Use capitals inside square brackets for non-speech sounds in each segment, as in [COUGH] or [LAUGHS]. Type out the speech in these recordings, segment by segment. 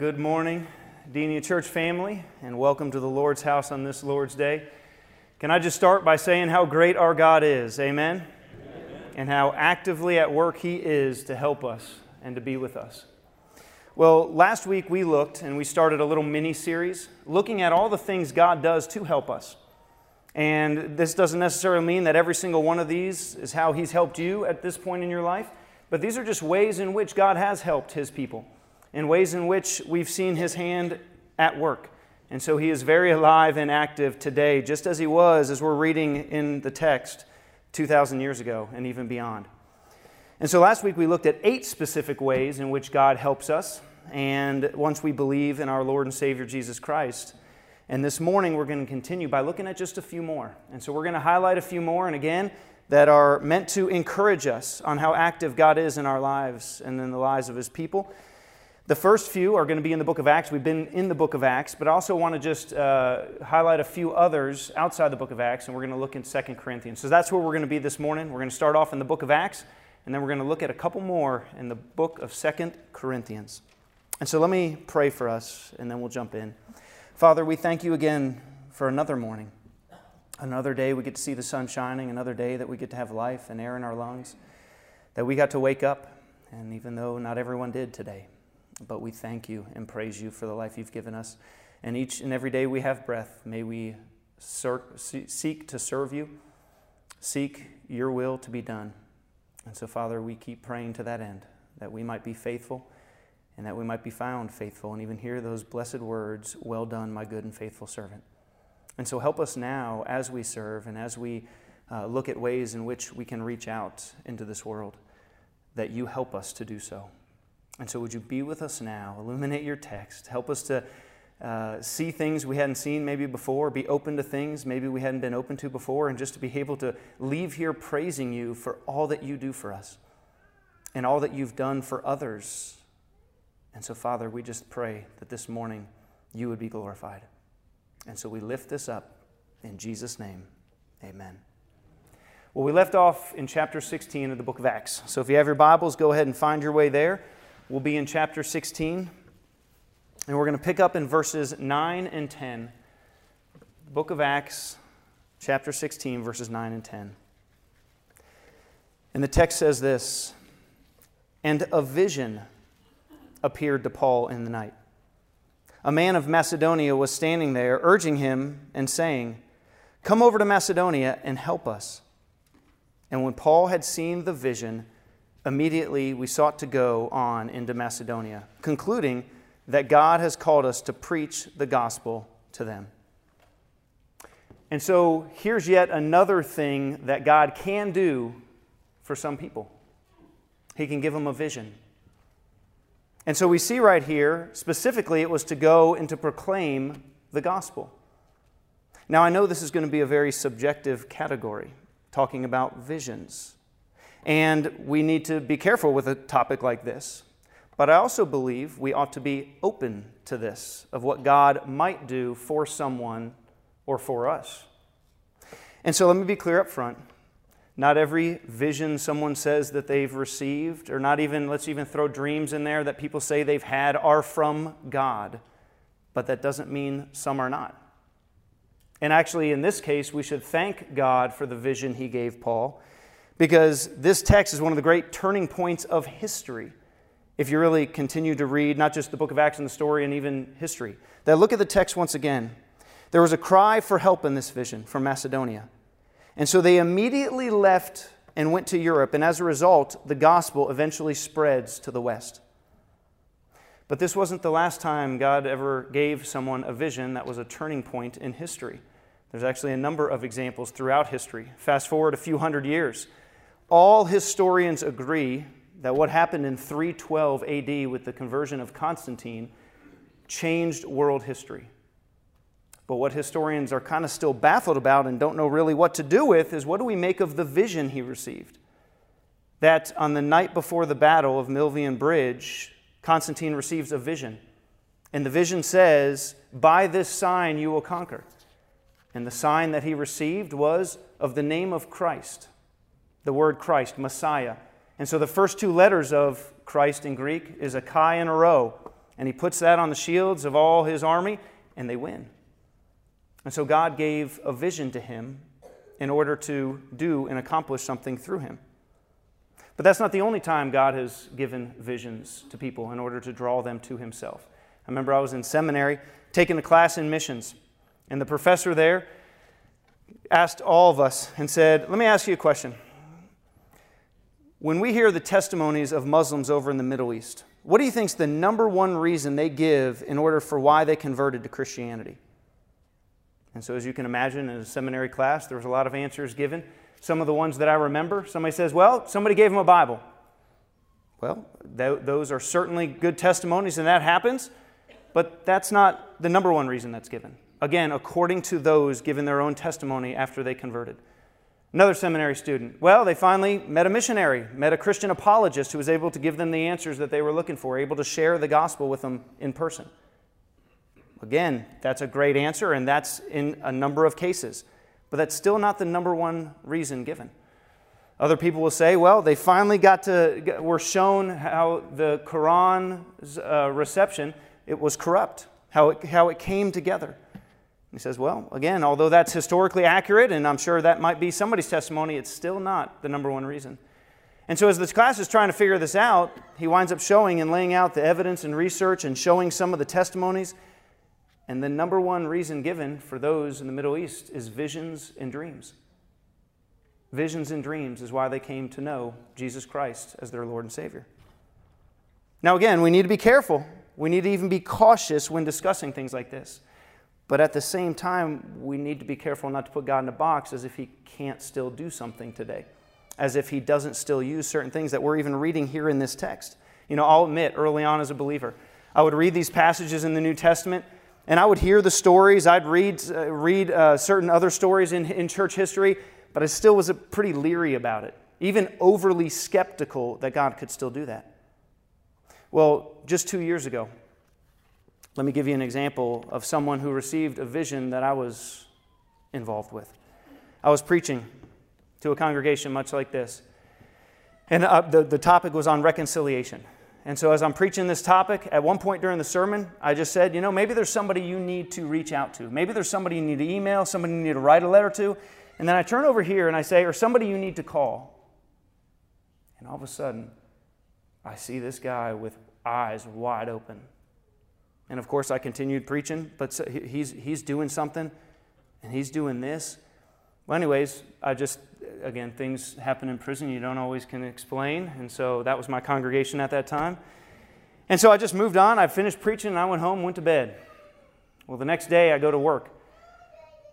Good morning, Denia Church family, and welcome to the Lord's house on this Lord's Day. Can I just start by saying how great our God is? Amen? Amen. And how actively at work He is to help us and to be with us. Well, last week we looked and we started a little mini series looking at all the things God does to help us. And this doesn't necessarily mean that every single one of these is how He's helped you at this point in your life, but these are just ways in which God has helped His people in ways in which we've seen his hand at work. And so he is very alive and active today, just as he was as we're reading in the text 2,000 years ago and even beyond. And so last week we looked at eight specific ways in which God helps us. And once we believe in our Lord and Savior Jesus Christ, and this morning we're going to continue by looking at just a few more. And so we're going to highlight a few more, and again, that are meant to encourage us on how active God is in our lives and in the lives of His people. The first few are going to be in the book of Acts. We've been in the book of Acts, but I also want to just uh, highlight a few others outside the book of Acts, and we're going to look in 2 Corinthians. So that's where we're going to be this morning. We're going to start off in the book of Acts, and then we're going to look at a couple more in the book of 2 Corinthians. And so let me pray for us, and then we'll jump in. Father, we thank you again for another morning. Another day we get to see the sun shining, another day that we get to have life and air in our lungs, that we got to wake up, and even though not everyone did today, but we thank you and praise you for the life you've given us. And each and every day we have breath, may we seek to serve you, seek your will to be done. And so, Father, we keep praying to that end, that we might be faithful and that we might be found faithful and even hear those blessed words, Well done, my good and faithful servant. And so, help us now as we serve and as we uh, look at ways in which we can reach out into this world, that you help us to do so. And so, would you be with us now? Illuminate your text. Help us to uh, see things we hadn't seen maybe before, be open to things maybe we hadn't been open to before, and just to be able to leave here praising you for all that you do for us and all that you've done for others. And so, Father, we just pray that this morning you would be glorified. And so we lift this up in Jesus' name. Amen. Well, we left off in chapter 16 of the book of Acts. So if you have your Bibles, go ahead and find your way there. We'll be in chapter 16, and we're going to pick up in verses 9 and 10. Book of Acts, chapter 16, verses 9 and 10. And the text says this And a vision appeared to Paul in the night. A man of Macedonia was standing there, urging him and saying, Come over to Macedonia and help us. And when Paul had seen the vision, immediately we sought to go on into Macedonia, concluding that God has called us to preach the gospel to them. And so here's yet another thing that God can do for some people He can give them a vision. And so we see right here, specifically, it was to go and to proclaim the gospel. Now, I know this is going to be a very subjective category, talking about visions. And we need to be careful with a topic like this. But I also believe we ought to be open to this, of what God might do for someone or for us. And so let me be clear up front. Not every vision someone says that they've received, or not even, let's even throw dreams in there that people say they've had, are from God. But that doesn't mean some are not. And actually, in this case, we should thank God for the vision he gave Paul because this text is one of the great turning points of history. If you really continue to read not just the book of Acts and the story and even history, that look at the text once again. There was a cry for help in this vision from Macedonia. And so they immediately left and went to Europe, and as a result, the gospel eventually spreads to the West. But this wasn't the last time God ever gave someone a vision that was a turning point in history. There's actually a number of examples throughout history. Fast forward a few hundred years all historians agree that what happened in 312 AD with the conversion of Constantine changed world history. But what historians are kind of still baffled about and don't know really what to do with is what do we make of the vision he received? That on the night before the battle of Milvian Bridge, Constantine receives a vision. And the vision says, By this sign you will conquer. And the sign that he received was of the name of Christ the word Christ, Messiah. And so the first two letters of Christ in Greek is a chi and a rho. and he puts that on the shields of all his army, and they win. And so God gave a vision to him in order to do and accomplish something through him. But that's not the only time God has given visions to people in order to draw them to himself. I remember I was in seminary taking a class in missions, and the professor there asked all of us and said, Let me ask you a question. When we hear the testimonies of Muslims over in the Middle East, what do you think is the number one reason they give in order for why they converted to Christianity? And so, as you can imagine, in a seminary class, there was a lot of answers given. Some of the ones that I remember, somebody says, Well, somebody gave them a Bible. Well, th- those are certainly good testimonies, and that happens, but that's not the number one reason that's given. Again, according to those given their own testimony after they converted. Another seminary student, well, they finally met a missionary, met a Christian apologist who was able to give them the answers that they were looking for, able to share the gospel with them in person. Again, that's a great answer, and that's in a number of cases. But that's still not the number one reason given. Other people will say, well, they finally got to, were shown how the Quran's uh, reception, it was corrupt, how it, how it came together. He says, well, again, although that's historically accurate, and I'm sure that might be somebody's testimony, it's still not the number one reason. And so, as this class is trying to figure this out, he winds up showing and laying out the evidence and research and showing some of the testimonies. And the number one reason given for those in the Middle East is visions and dreams. Visions and dreams is why they came to know Jesus Christ as their Lord and Savior. Now, again, we need to be careful. We need to even be cautious when discussing things like this. But at the same time, we need to be careful not to put God in a box as if He can't still do something today, as if He doesn't still use certain things that we're even reading here in this text. You know, I'll admit, early on as a believer, I would read these passages in the New Testament and I would hear the stories. I'd read, uh, read uh, certain other stories in, in church history, but I still was pretty leery about it, even overly skeptical that God could still do that. Well, just two years ago, let me give you an example of someone who received a vision that I was involved with. I was preaching to a congregation much like this, and uh, the, the topic was on reconciliation. And so, as I'm preaching this topic, at one point during the sermon, I just said, you know, maybe there's somebody you need to reach out to. Maybe there's somebody you need to email, somebody you need to write a letter to. And then I turn over here and I say, or somebody you need to call. And all of a sudden, I see this guy with eyes wide open. And of course, I continued preaching, but he's, he's doing something and he's doing this. Well, anyways, I just again, things happen in prison you don't always can explain. And so that was my congregation at that time. And so I just moved on. I finished preaching and I went home, went to bed. Well, the next day I go to work.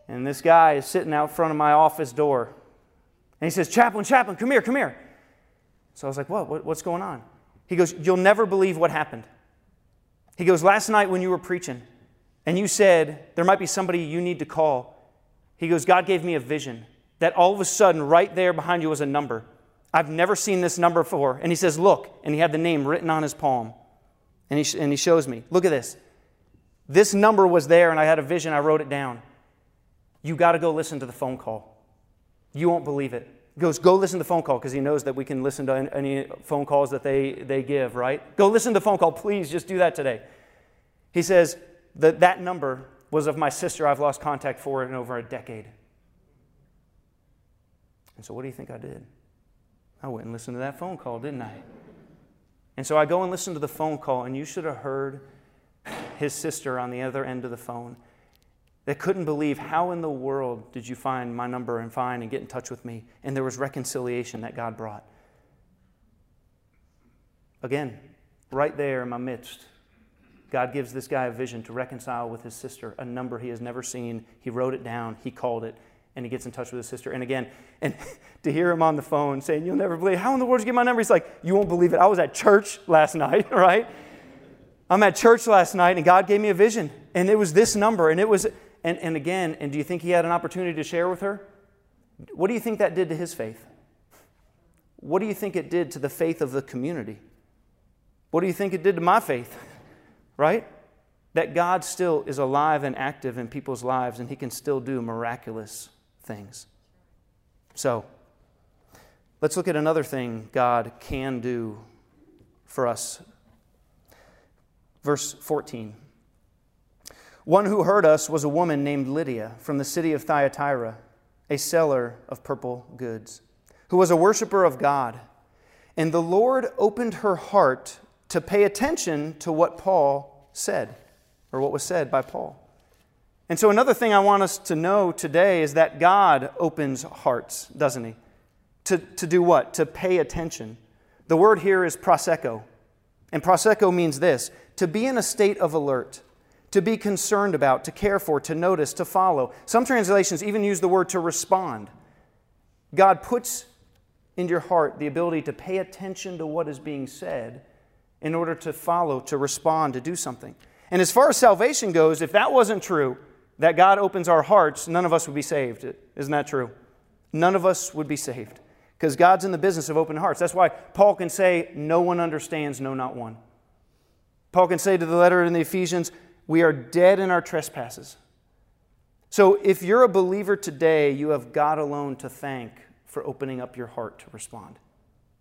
And this guy is sitting out front of my office door. And he says, Chaplain, Chaplain, come here, come here. So I was like, what? what? What's going on? He goes, You'll never believe what happened. He goes, Last night when you were preaching and you said there might be somebody you need to call, he goes, God gave me a vision that all of a sudden, right there behind you was a number. I've never seen this number before. And he says, Look. And he had the name written on his palm. And he, and he shows me, Look at this. This number was there, and I had a vision. I wrote it down. You got to go listen to the phone call. You won't believe it. Goes, Go listen to the phone call because he knows that we can listen to any phone calls that they, they give, right? Go listen to the phone call. Please just do that today. He says that that number was of my sister I've lost contact for in over a decade. And so, what do you think I did? I went and listened to that phone call, didn't I? And so I go and listen to the phone call, and you should have heard his sister on the other end of the phone that couldn't believe how in the world did you find my number and find and get in touch with me. And there was reconciliation that God brought. Again, right there in my midst, God gives this guy a vision to reconcile with his sister, a number he has never seen. He wrote it down, he called it, and he gets in touch with his sister. And again, [LAUGHS] and to hear him on the phone saying, You'll never believe, how in the world did you get my number? He's like, You won't believe it. I was at church last night, [LAUGHS] right? I'm at church last night and God gave me a vision. And it was this number. And it was, and, and again, and do you think he had an opportunity to share with her? What do you think that did to his faith? What do you think it did to the faith of the community? What do you think it did to my faith? [LAUGHS] Right? That God still is alive and active in people's lives and he can still do miraculous things. So, let's look at another thing God can do for us. Verse 14. One who heard us was a woman named Lydia from the city of Thyatira, a seller of purple goods, who was a worshiper of God. And the Lord opened her heart to pay attention to what Paul said, or what was said by Paul. And so, another thing I want us to know today is that God opens hearts, doesn't He? To, to do what? To pay attention. The word here is proseko. And proseko means this to be in a state of alert, to be concerned about, to care for, to notice, to follow. Some translations even use the word to respond. God puts into your heart the ability to pay attention to what is being said in order to follow, to respond, to do something. And as far as salvation goes, if that wasn't true, that God opens our hearts, none of us would be saved. Isn't that true? None of us would be saved because God's in the business of open hearts. That's why Paul can say, No one understands, no, not one. Paul can say to the letter in the Ephesians, We are dead in our trespasses. So if you're a believer today, you have God alone to thank for opening up your heart to respond.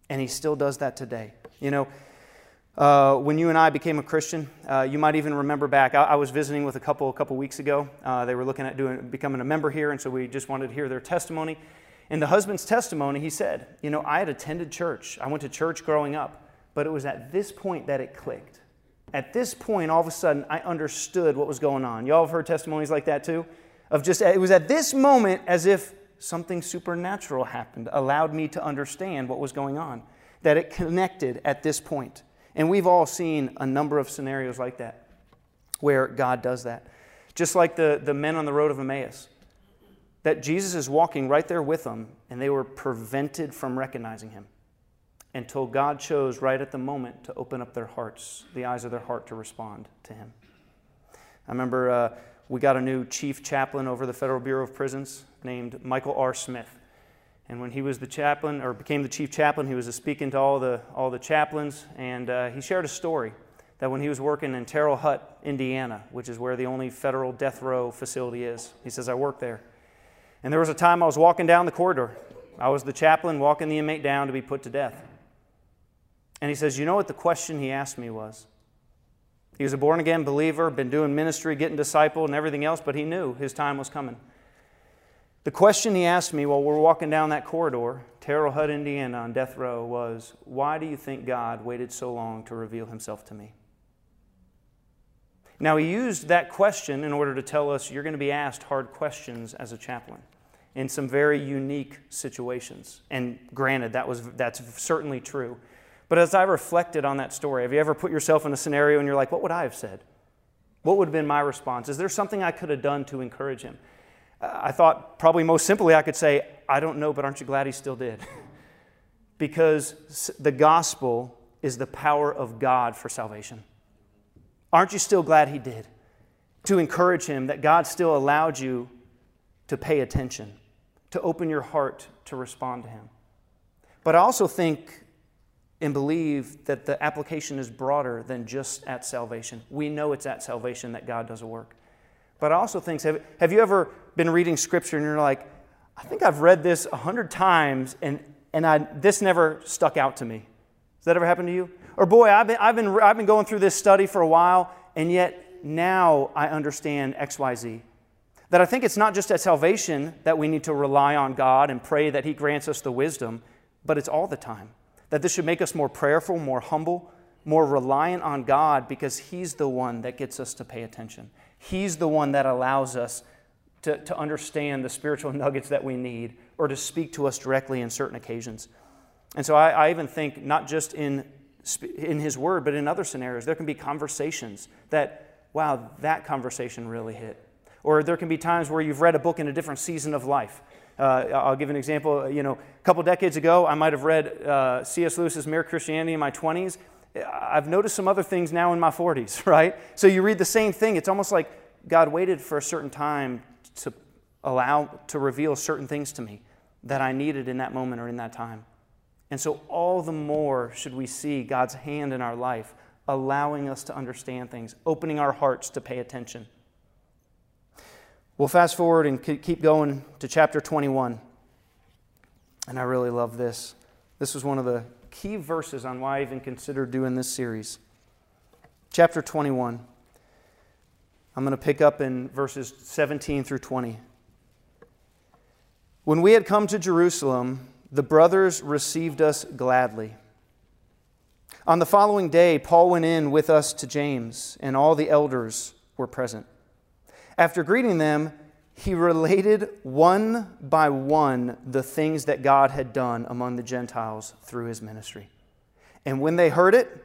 And He still does that today. You know, uh, when you and I became a Christian, uh, you might even remember back. I, I, was visiting with a couple a couple weeks ago. Uh, they were looking at doing becoming a member here, and so we just wanted to hear their testimony. In the husband's testimony, he said, "You know, I had attended church. I went to church growing up, but it was at this point that it clicked. At this point, all of a sudden, I understood what was going on. Y'all have heard testimonies like that too, of just it was at this moment as if something supernatural happened, allowed me to understand what was going on, that it connected at this point." And we've all seen a number of scenarios like that where God does that. Just like the, the men on the road of Emmaus, that Jesus is walking right there with them, and they were prevented from recognizing him until God chose right at the moment to open up their hearts, the eyes of their heart to respond to him. I remember uh, we got a new chief chaplain over the Federal Bureau of Prisons named Michael R. Smith. And when he was the chaplain, or became the chief chaplain, he was speaking to all the, all the chaplains, and uh, he shared a story that when he was working in Terre Haute, Indiana, which is where the only federal death row facility is, he says, I worked there. And there was a time I was walking down the corridor. I was the chaplain walking the inmate down to be put to death. And he says, You know what the question he asked me was? He was a born again believer, been doing ministry, getting discipled, and everything else, but he knew his time was coming. The question he asked me while we're walking down that corridor, Terre Haute, Indiana, on death row, was Why do you think God waited so long to reveal himself to me? Now, he used that question in order to tell us you're going to be asked hard questions as a chaplain in some very unique situations. And granted, that was, that's certainly true. But as I reflected on that story, have you ever put yourself in a scenario and you're like, what would I have said? What would have been my response? Is there something I could have done to encourage him? I thought probably most simply I could say, I don't know, but aren't you glad he still did? [LAUGHS] because the gospel is the power of God for salvation. Aren't you still glad he did? To encourage him that God still allowed you to pay attention, to open your heart to respond to him. But I also think and believe that the application is broader than just at salvation. We know it's at salvation that God does a work. But I also think, have, have you ever been reading scripture and you're like, I think I've read this a hundred times and, and I, this never stuck out to me? Has that ever happened to you? Or, boy, I've been, I've, been, I've been going through this study for a while and yet now I understand XYZ. That I think it's not just at salvation that we need to rely on God and pray that He grants us the wisdom, but it's all the time. That this should make us more prayerful, more humble, more reliant on God because He's the one that gets us to pay attention. He's the one that allows us to, to understand the spiritual [LAUGHS] nuggets that we need or to speak to us directly in certain occasions. And so I, I even think, not just in, in His Word, but in other scenarios, there can be conversations that, wow, that conversation really hit. Or there can be times where you've read a book in a different season of life. Uh, I'll give an example. You know, a couple decades ago, I might have read uh, C.S. Lewis's Mere Christianity in my 20s. I've noticed some other things now in my 40s, [LAUGHS] right? So you read the same thing. It's almost like God waited for a certain time to allow, to reveal certain things to me that I needed in that moment or in that time. And so, all the more should we see God's hand in our life, allowing us to understand things, opening our hearts to pay attention. We'll fast forward and keep going to chapter 21. And I really love this. This was one of the key verses on why I even considered doing this series. chapter 21. I'm going to pick up in verses 17 through 20. When we had come to Jerusalem, the brothers received us gladly. On the following day, Paul went in with us to James, and all the elders were present. After greeting them, he related one by one the things that God had done among the Gentiles through his ministry. And when they heard it,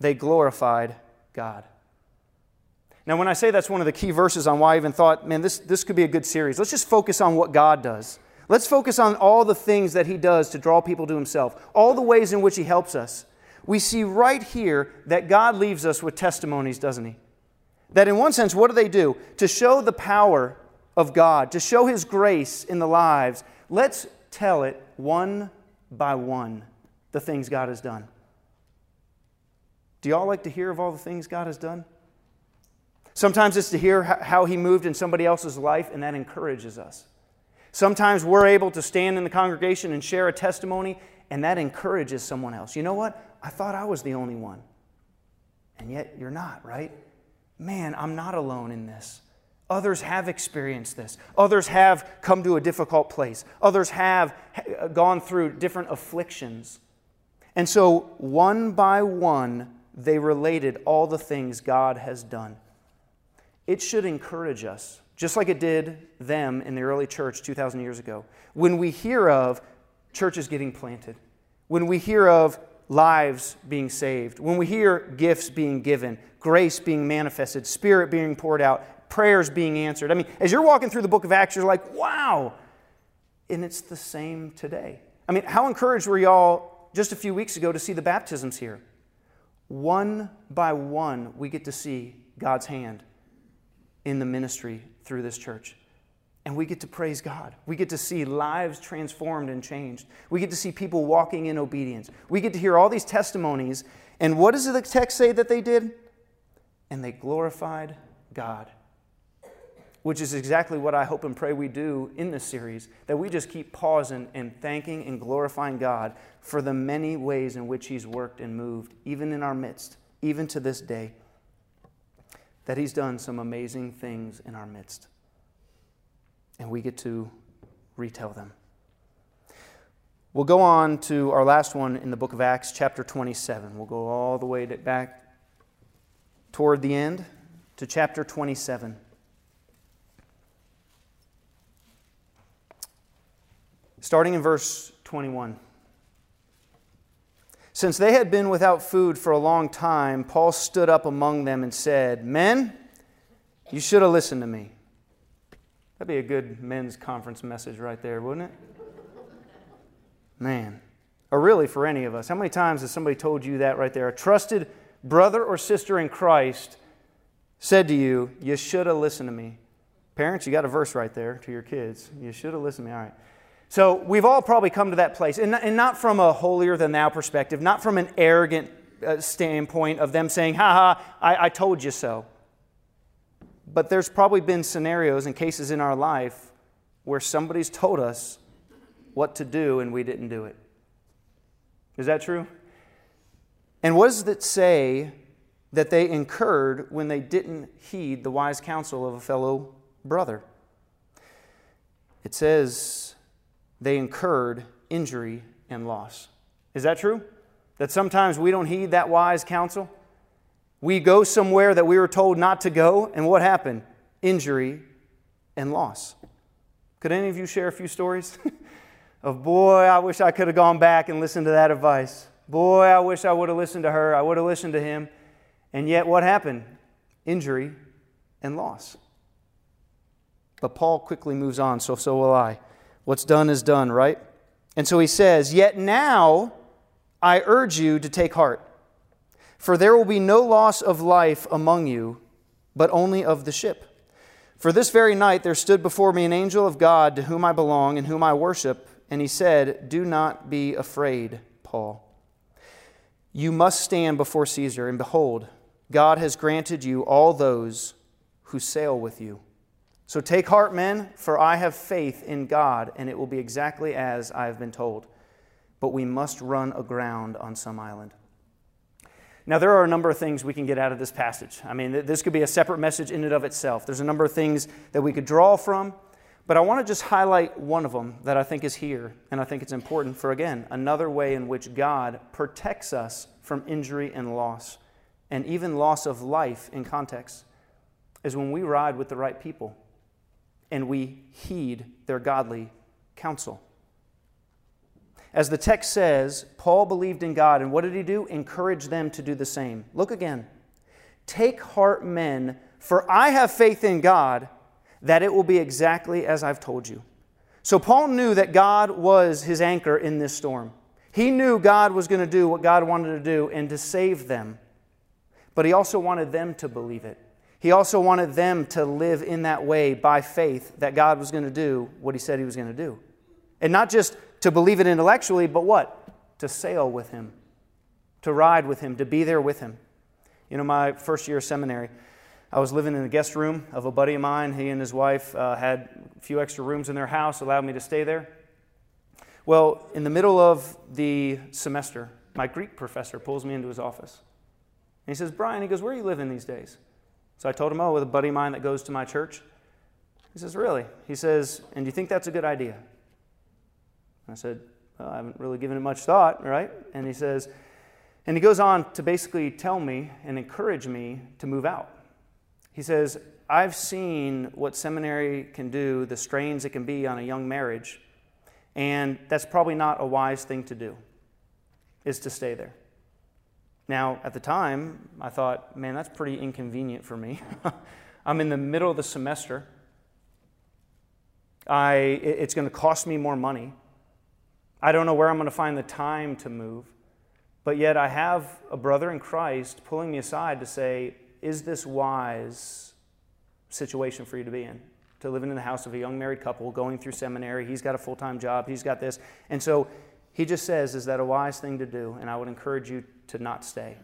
they glorified God. Now, when I say that's one of the key verses on why I even thought, man, this, this could be a good series, let's just focus on what God does. Let's focus on all the things that he does to draw people to himself, all the ways in which he helps us. We see right here that God leaves us with testimonies, doesn't he? That in one sense, what do they do? To show the power of God, to show His grace in the lives, let's tell it one by one the things God has done. Do y'all like to hear of all the things God has done? Sometimes it's to hear how He moved in somebody else's life, and that encourages us. Sometimes we're able to stand in the congregation and share a testimony, and that encourages someone else. You know what? I thought I was the only one. And yet you're not, right? Man, I'm not alone in this. Others have experienced this. Others have come to a difficult place. Others have gone through different afflictions. And so, one by one, they related all the things God has done. It should encourage us, just like it did them in the early church 2,000 years ago. When we hear of churches getting planted, when we hear of lives being saved, when we hear gifts being given, grace being manifested, spirit being poured out, prayers being answered. I mean, as you're walking through the book of Acts, you're like, wow. And it's the same today. I mean, how encouraged were y'all just a few weeks ago to see the baptisms here? One by one, we get to see God's hand in the ministry through this church. And we get to praise God. We get to see lives transformed and changed. We get to see people walking in obedience. We get to hear all these testimonies. And what does the text say that they did? And they glorified God which is exactly what I hope and pray we do in this series, that we just keep pausing and thanking and glorifying God for the many ways in which He's worked and moved, even in our midst, even to this day. That He's done some amazing things in our midst. And we get to retell them. We'll go on to our last one in the book of Acts, chapter 27. We'll go all the way back toward the end to chapter 27. starting in verse 21. Since they had been without food for a long time, Paul stood up among them and said, Men, you should have listened to me. That'd be a good men's conference message right there, wouldn't it? Man. Or really for any of us. How many times has somebody told you that right there? A trusted brother or sister in Christ said to you, You should have listened to me. Parents, you got a verse right there to your kids. You should have listened to me. All right. So we've all probably come to that place, and, not from a holier than thou perspective, not from an arrogant uh, standpoint of them saying, ha ha, I, I told you so. But there's probably been scenarios and cases in our life where somebody's told us what to do and we didn't do it. Is that true? And what does it say that they incurred when they didn't heed the wise counsel of a fellow brother? It says, they incurred injury and loss. Is that true? That sometimes we don't heed that wise counsel? We go somewhere that we were told not to go, and what happened? Injury and loss. Could any of you share a few stories? [LAUGHS] of boy, I wish I could have gone back and listened to that advice. Boy, I wish I would have listened to her. I would have listened to him. And yet, what happened? Injury and loss. But Paul quickly moves on, so so will I. What's done is done, right? And so he says, Yet now I urge you to take heart, for there will be no loss of life among you, but only of the ship. For this very night there stood before me an angel of God to whom I belong and whom I worship, and he said, Do not be afraid, Paul. You must stand before Caesar, and behold, God has granted you all those who sail with you. So take heart, men, for I have faith in God, and it will be exactly as I have been told. But we must run aground on some island. Now, there are a number of things we can get out of this passage. I mean, this could be a separate message in and of itself. There's a number of things that we could draw from, but I want to just highlight one of them that I think is here, and I think it's important for, again, another way in which God protects us from injury and loss, and even loss of life in context, is when we ride with the right people and we heed their godly counsel. As the text says, Paul believed in God, and what did he do? Encourage them to do the same. Look again. Take heart, men, for I have faith in God that it will be exactly as I've told you. So Paul knew that God was his anchor in this storm. He knew God was going to do what God wanted to do and to save them. But he also wanted them to believe it. He also wanted them to live in that way by faith that God was going to do what he said he was going to do. And not just to believe it intellectually, but what? To sail with him, to ride with him, to be there with him. You know, my first year of seminary, I was living in the guest room of a buddy of mine. He and his wife uh, had a few extra rooms in their house, allowed me to stay there. Well, in the middle of the semester, my Greek professor pulls me into his office. And he says, Brian, he goes, Where are you living these days? So I told him, Oh, with a buddy of mine that goes to my church. He says, Really? He says, And do you think that's a good idea? I said, well, I haven't really given it much thought, right? And he says, and he goes on to basically tell me and encourage me to move out. He says, I've seen what seminary can do, the strains it can be on a young marriage, and that's probably not a wise thing to do, is to stay there. Now, at the time, I thought, man, that's pretty inconvenient for me. [LAUGHS] I'm in the middle of the semester. I, it's going to cost me more money. I don't know where I'm going to find the time to move. But yet I have a brother in Christ pulling me aside to say, is this wise situation for you to be in? To living in the house of a young married couple, going through seminary, he's got a full time job, he's got this. And so he just says, Is that a wise thing to do? And I would encourage you to not stay.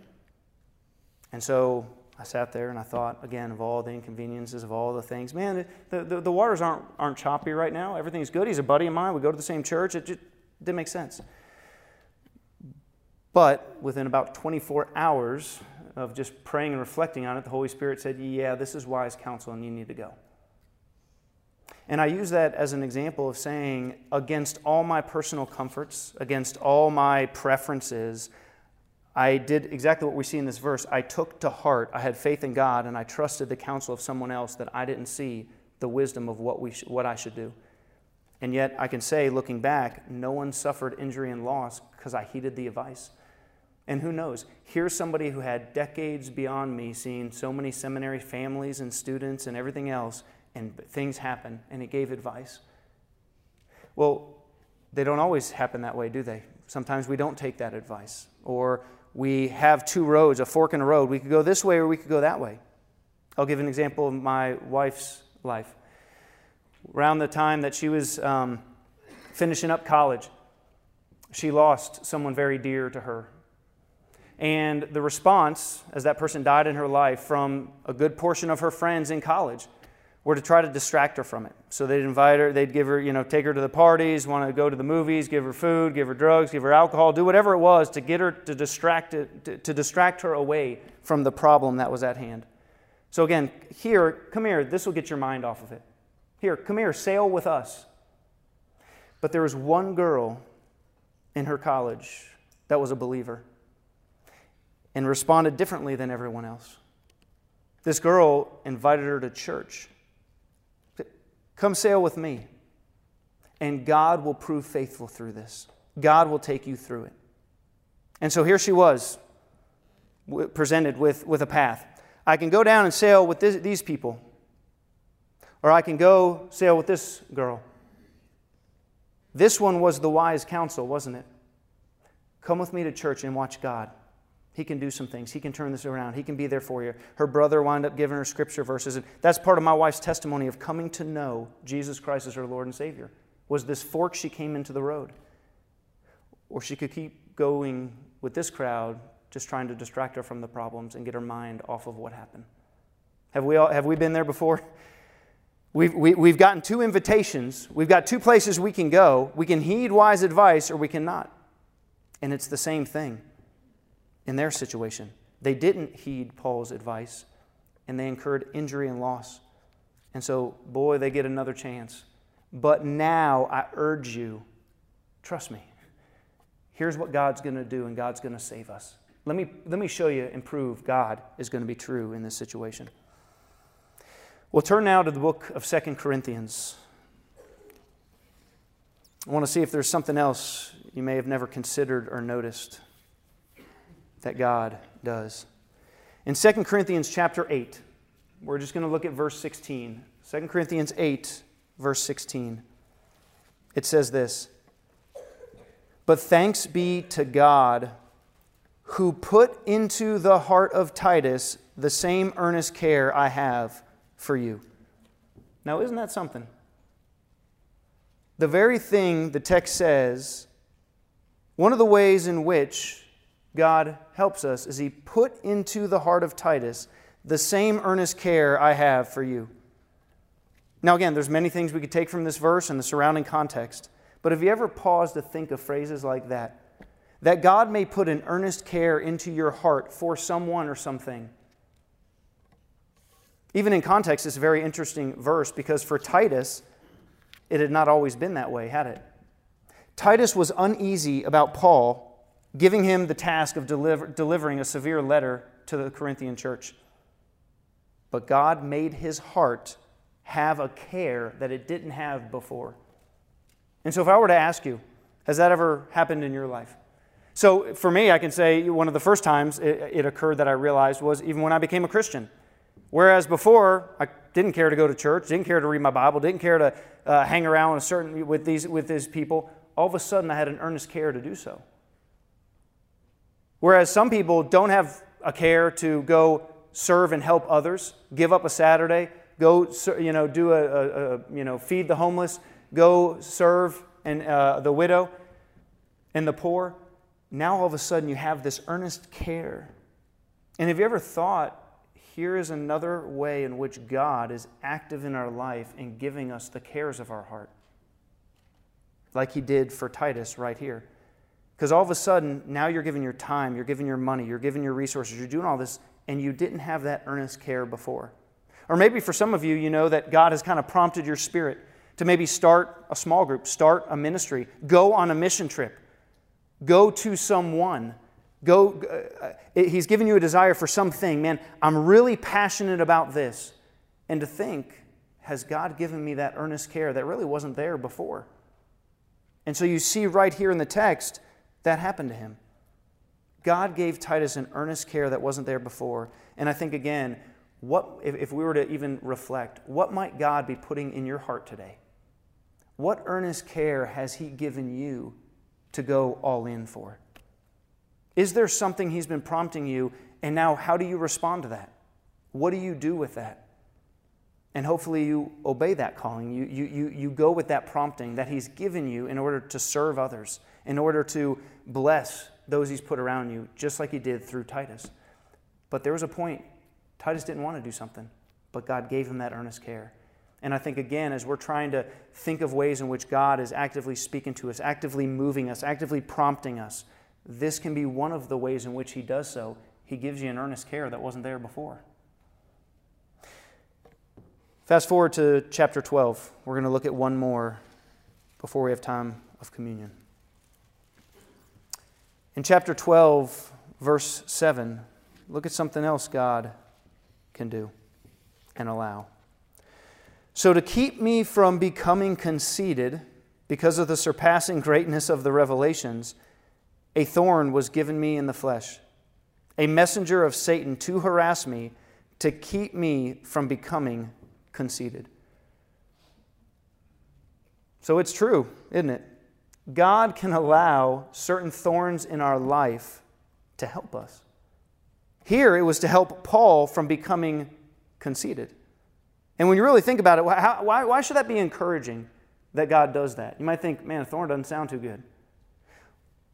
And so I sat there and I thought, again, of all the inconveniences, of all the things. Man, the, the, the waters aren't, aren't choppy right now. Everything's good. He's a buddy of mine. We go to the same church. It just, didn't make sense. But within about 24 hours of just praying and reflecting on it, the Holy Spirit said, Yeah, this is wise counsel and you need to go. And I use that as an example of saying, against all my personal comforts, against all my preferences, I did exactly what we see in this verse. I took to heart, I had faith in God, and I trusted the counsel of someone else that I didn't see the wisdom of what, we sh- what I should do. And yet, I can say, looking back, no one suffered injury and loss because I heeded the advice. And who knows? Here's somebody who had decades beyond me seeing so many seminary families and students and everything else, and things happen, and he gave advice. Well, they don't always happen that way, do they? Sometimes we don't take that advice. Or we have two roads, a fork in a road. We could go this way or we could go that way. I'll give an example of my wife's life around the time that she was um, finishing up college, she lost someone very dear to her. And the response, as that person died in her life, from a good portion of her friends in college, were to try to distract her from it. So they'd invite her, they'd give her, you know, take her to the parties, want to go to the movies, give her food, give her drugs, give her alcohol, do whatever it was to get her to distract, it, to, to distract her away from the problem that was at hand. So again, here, come here, this will get your mind off of it. Here, come here, sail with us. But there was one girl in her college that was a believer and responded differently than everyone else. This girl invited her to church. Come sail with me. And God will prove faithful through this. God will take you through it. And so here she was, presented with, with a path. I can go down and sail with this, these people. Or I can go sail with this girl. This one was the wise counsel, wasn't it? Come with me to church and watch God. He can do some things. He can turn this around. He can be there for you. Her brother wound up giving her scripture verses. And that's part of my wife's testimony of coming to know Jesus Christ as her Lord and Savior. Was this fork she came into the road? Or she could keep going with this crowd, just trying to distract her from the problems and get her mind off of what happened. Have we, all, have we been there before? [LAUGHS] We've, we, have we have gotten two invitations. We've got two places we can go. We can heed wise advice or we cannot. And it's the same thing in their situation. They didn't heed Paul's advice, and they incurred injury and loss. And so, boy, they get another chance. But now I urge you, trust me. Here's what God's going to do, and God's going to save us. Let me, let me show you and prove God is going to be true in this situation. We'll turn now to the book of Second Corinthians. I want to see if there's something else you may have never considered or noticed that God does. In 2 Corinthians chapter 8, we're just going to look at verse 16. 2 Corinthians 8, verse 16. It says this But thanks be to God who put into the heart of Titus the same earnest care I have for you. Now, isn't that something? The very thing the text says, one of the ways in which God helps us is He put into the heart of Titus the same earnest care I have for you. Now, again, there's many things we could take from this verse and the surrounding context, but have you ever paused to think of phrases like that? That God may put an earnest care into your heart for someone or something. Even in context, it's a very interesting verse because for Titus, it had not always been that way, had it? Titus was uneasy about Paul giving him the task of deliver, delivering a severe letter to the Corinthian church. But God made his heart have a care that it didn't have before. And so, if I were to ask you, has that ever happened in your life? So, for me, I can say one of the first times it, it occurred that I realized was even when I became a Christian. Whereas before, I didn't care to go to church, didn't care to read my Bible, didn't care to uh, hang around certain, with, these, with these people, all of a sudden I had an earnest care to do so. Whereas some people don't have a care to go serve and help others, give up a Saturday, go you know do a, a, a you know feed the homeless, go serve and uh, the widow and the poor. Now all of a sudden you have this earnest care. And have you ever thought here is another way in which God is active in our life in giving us the cares of our heart? Like he did for Titus right here. Because all of a sudden, now you're giving your time, you're giving your money, you're giving your resources, you're doing all this, and you didn't have that earnest care before. Or maybe for some of you, you know that God has kind of prompted your spirit to maybe start a small group, start a ministry, go on a mission trip, go to someone. Go, uh, uh he's given you a desire for something. Man, I'm really passionate about this. And to think, has God given me that earnest care that really wasn't there before? And so you see right here in the text that happened to him. God gave Titus an earnest care that wasn't there before. And I think, again, what, if, if we were to even reflect, what might God be putting in your heart today? What earnest care has He given you to go all in for? Is there something He's been prompting you, and now how do you respond to that? What do you do with that? And hopefully you obey that calling. You, you, you, you go with that prompting that He's given you in order to serve others, in order to bless those He's put around you, just like He did through Titus. But there was a point, Titus didn't want to do something, but God gave him that earnest care. And I think, again, as we're trying to think of ways in which God is actively speaking to us, actively moving us, actively prompting us, this can be one of the ways in which He does so. He gives you an earnest care that wasn't there before. Fast forward to chapter 12. We're going to look at one more before we have time of communion. In chapter 12, verse 7, look at something else God can do and allow. So, to keep me from becoming conceited because of the surpassing greatness of the revelations, a thorn was given me in the flesh, a messenger of Satan to harass me, to keep me from becoming conceited. So it's true, isn't it? God can allow certain thorns in our life to help us. Here, it was to help Paul from becoming conceited. And when you really think about it, why, why should that be encouraging that God does that? You might think, man, a thorn doesn't sound too good.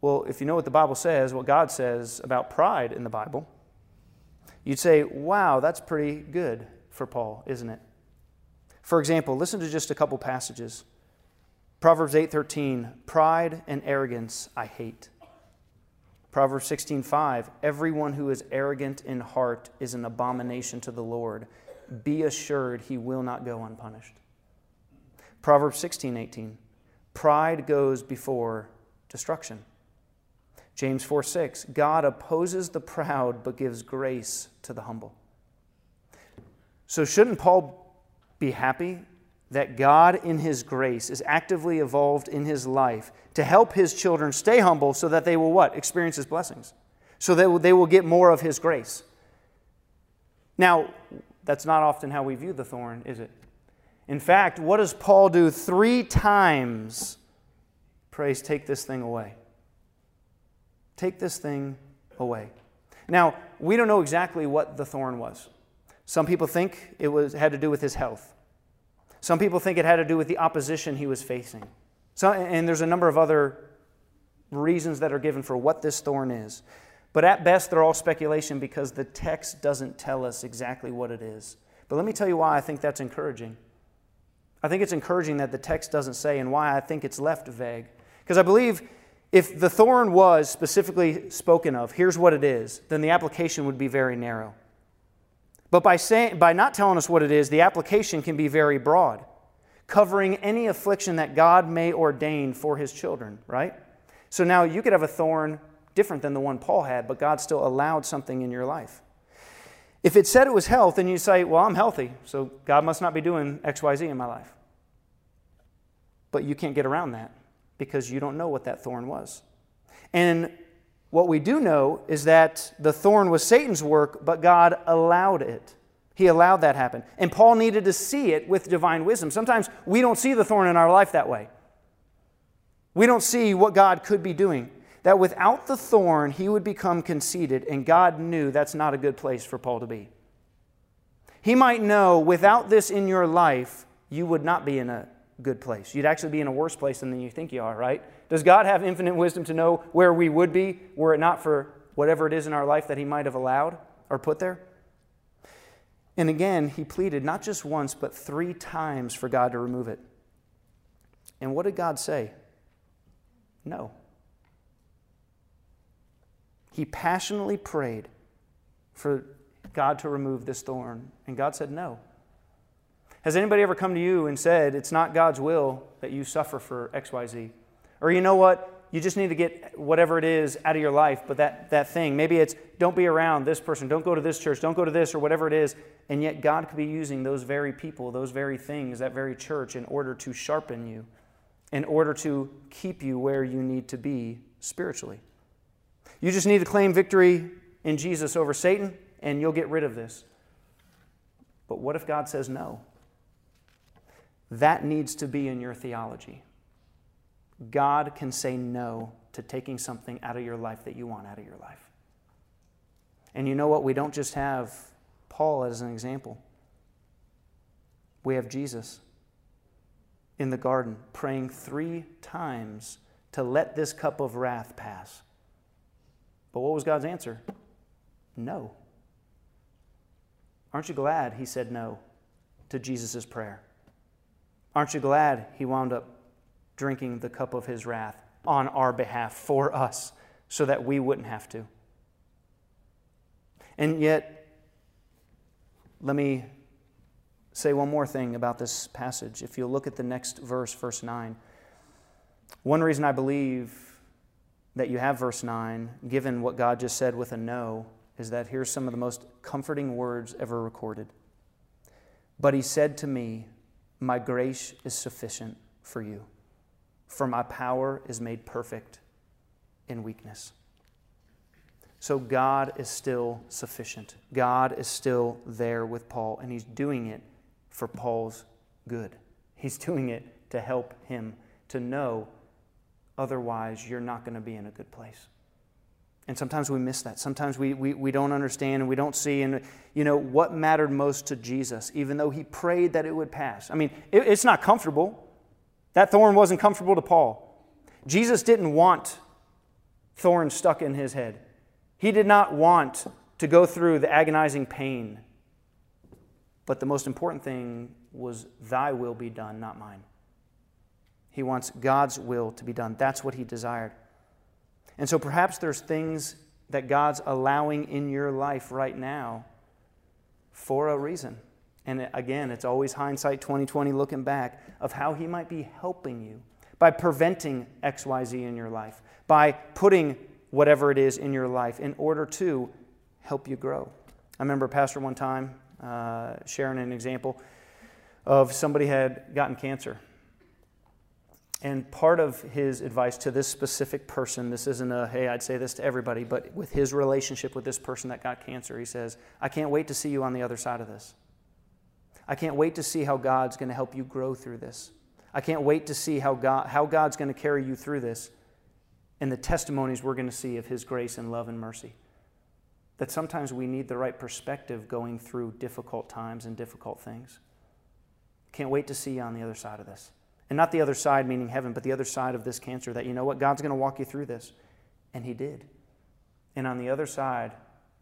Well, if you know what the Bible says, what God says about pride in the Bible, you'd say, wow, that's pretty good for Paul, isn't it? For example, listen to just a couple passages. Proverbs 8:13, pride and arrogance I hate. Proverbs 16:5 Everyone who is arrogant in heart is an abomination to the Lord. Be assured he will not go unpunished. Proverbs 16:18 Pride goes before destruction. James 4 6, God opposes the proud but gives grace to the humble. So, shouldn't Paul be happy that God, in his grace, is actively involved in his life to help his children stay humble so that they will what? Experience his blessings. So that they will get more of his grace. Now, that's not often how we view the thorn, is it? In fact, what does Paul do three times? Prays, take this thing away. Take this thing away. Now, we don't know exactly what the thorn was. Some people think it was, had to do with his health. Some people think it had to do with the opposition he was facing. So, and there's a number of other reasons that are given for what this thorn is. But at best, they're all speculation because the text doesn't tell us exactly what it is. But let me tell you why I think that's encouraging. I think it's encouraging that the text doesn't say and why I think it's left vague. Because I believe if the thorn was specifically spoken of, here's what it is, then the application would be very narrow. But by, saying, by not telling us what it is, the application can be very broad, covering any affliction that God may ordain for his children, right? So now you could have a thorn different than the one Paul had, but God still allowed something in your life. If it said it was health, then you say, Well, I'm healthy, so God must not be doing XYZ in my life. But you can't get around that because you don't know what that thorn was. And what we do know is that the thorn was Satan's work, but God allowed it. He allowed that happen. And Paul needed to see it with divine wisdom. Sometimes we don't see the thorn in our life that way. We don't see what God could be doing. That without the thorn, he would become conceited, and God knew that's not a good place for Paul to be. He might know without this in your life, you would not be in a good place. You'd actually be in a worse place than you think you are, right? Does God have infinite wisdom to know where we would be were it not for whatever it is in our life that He might have allowed or put there? And again, he pleaded not just once, but three times for God to remove it. And what did God say? No. He passionately prayed for God to remove this thorn, and God said no. Has anybody ever come to you and said, It's not God's will that you suffer for XYZ? Or you know what? You just need to get whatever it is out of your life, but that, that thing, maybe it's don't be around this person, don't go to this church, don't go to this, or whatever it is. And yet God could be using those very people, those very things, that very church in order to sharpen you, in order to keep you where you need to be spiritually. You just need to claim victory in Jesus over Satan, and you'll get rid of this. But what if God says no? That needs to be in your theology. God can say no to taking something out of your life that you want out of your life. And you know what? We don't just have Paul as an example, we have Jesus in the garden praying three times to let this cup of wrath pass. But what was God's answer? No. Aren't you glad he said no to Jesus' prayer? Aren't you glad he wound up drinking the cup of his wrath on our behalf for us so that we wouldn't have to? And yet, let me say one more thing about this passage. If you look at the next verse, verse 9, one reason I believe that you have verse 9, given what God just said with a no, is that here's some of the most comforting words ever recorded. But he said to me, my grace is sufficient for you, for my power is made perfect in weakness. So God is still sufficient. God is still there with Paul, and he's doing it for Paul's good. He's [LAUGHS] doing it to help him to know otherwise you're not going to be in a good place. And sometimes we miss that. Sometimes we, we, we don't understand and we don't see. And, you know, what mattered most to Jesus, even though he prayed that it would pass? I mean, it, it's not comfortable. That thorn wasn't comfortable to Paul. Jesus didn't want thorns stuck in his head, he did not want to go through the agonizing pain. But the most important thing was, Thy will be done, not mine. He wants God's will to be done. That's what he desired. And so perhaps there's things that God's allowing in your life right now for a reason. And again, it's always hindsight 2020 looking back of how he might be helping you by preventing XYZ in your life, by putting whatever it is in your life in order to help you grow. I remember a pastor one time uh, sharing an example of somebody had gotten cancer. And part of his advice to this specific person, this isn't a, hey, I'd say this to everybody, but with his relationship with this person that got cancer, he says, I can't wait to see you on the other side of this. I can't wait to see how God's going to help you grow through this. I can't wait to see how, God, how God's going to carry you through this and the testimonies we're going to see of His grace and love and mercy. That sometimes we need the right perspective going through difficult times and difficult things. Can't wait to see you on the other side of this. And not the other side, meaning heaven, but the other side of this cancer, that you know what? God's going to walk you through this. And He did. And on the other side,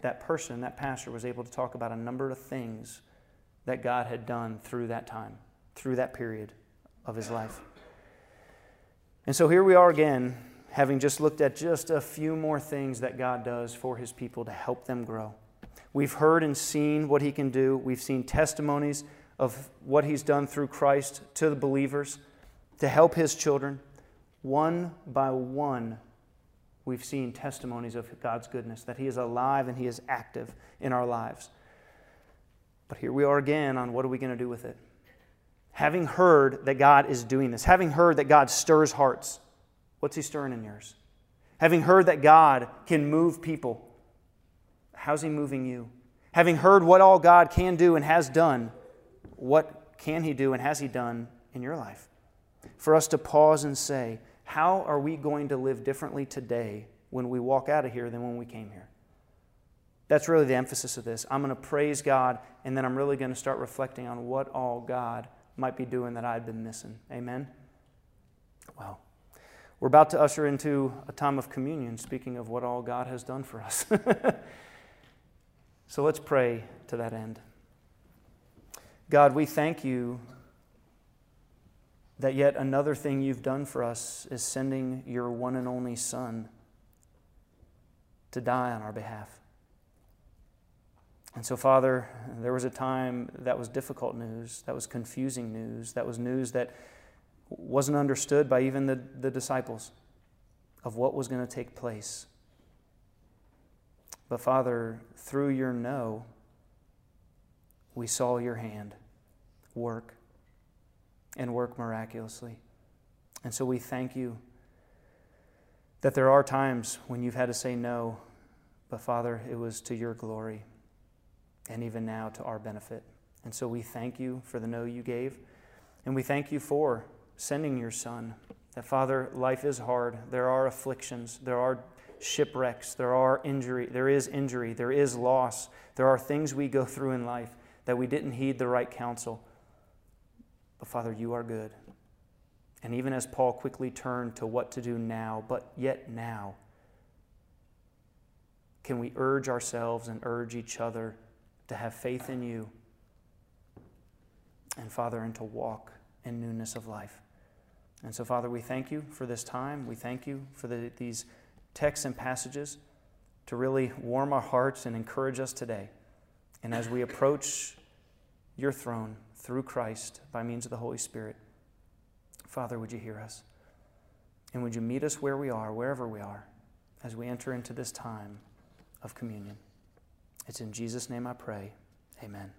that person, that pastor, was able to talk about a number of things that God had done through that time, through that period of his life. And so here we are again, having just looked at just a few more things that God does for his people to help them grow. We've heard and seen what he can do, we've seen testimonies of what he's done through Christ to the believers to help his children. One by one, we've seen testimonies of God's goodness, that he is alive and he is active in our lives. But here we are again on what are we going to do with it? Having heard that God is doing this, having heard that God stirs hearts, what's He stirring in yours? Having heard that God can move people, how's He moving you? Having heard what all God can do and has done, what can He do and has He done in your life? For us to pause and say, how are we going to live differently today when we walk out of here than when we came here? That's really the emphasis of this. I'm going to praise God, and then I'm really going to start reflecting on what all God might be doing that I've been missing. Amen? Well, we're about to usher into a time of communion, speaking of what all God has done for us. [LAUGHS] so let's pray to that end. God, we thank you that yet another thing you've done for us is sending your one and only Son to die on our behalf. And so, Father, there was a time that was difficult news, that was confusing news, that was news that wasn't understood by even the, the disciples of what was going to take place. But, Father, through your no, we saw your hand work and work miraculously. And so we thank you that there are times when you've had to say no, but Father, it was to your glory and even now to our benefit. And so we thank you for the no you gave, and we thank you for sending your Son. That, Father, life is hard. There are afflictions, there are shipwrecks, there are injury, there is injury, there is loss. There are things we go through in life that we didn't heed the right counsel. But Father, you are good. And even as Paul quickly turned to what to do now, but yet now, can we urge ourselves and urge each other to have faith in you, and Father, and to walk in newness of life. And so, Father, we thank you for this time. We thank you for the, these texts and passages to really warm our hearts and encourage us today. And as we approach your throne through Christ by means of the Holy Spirit, Father, would you hear us? And would you meet us where we are, wherever we are, as we enter into this time of communion? It's in Jesus' name I pray. Amen.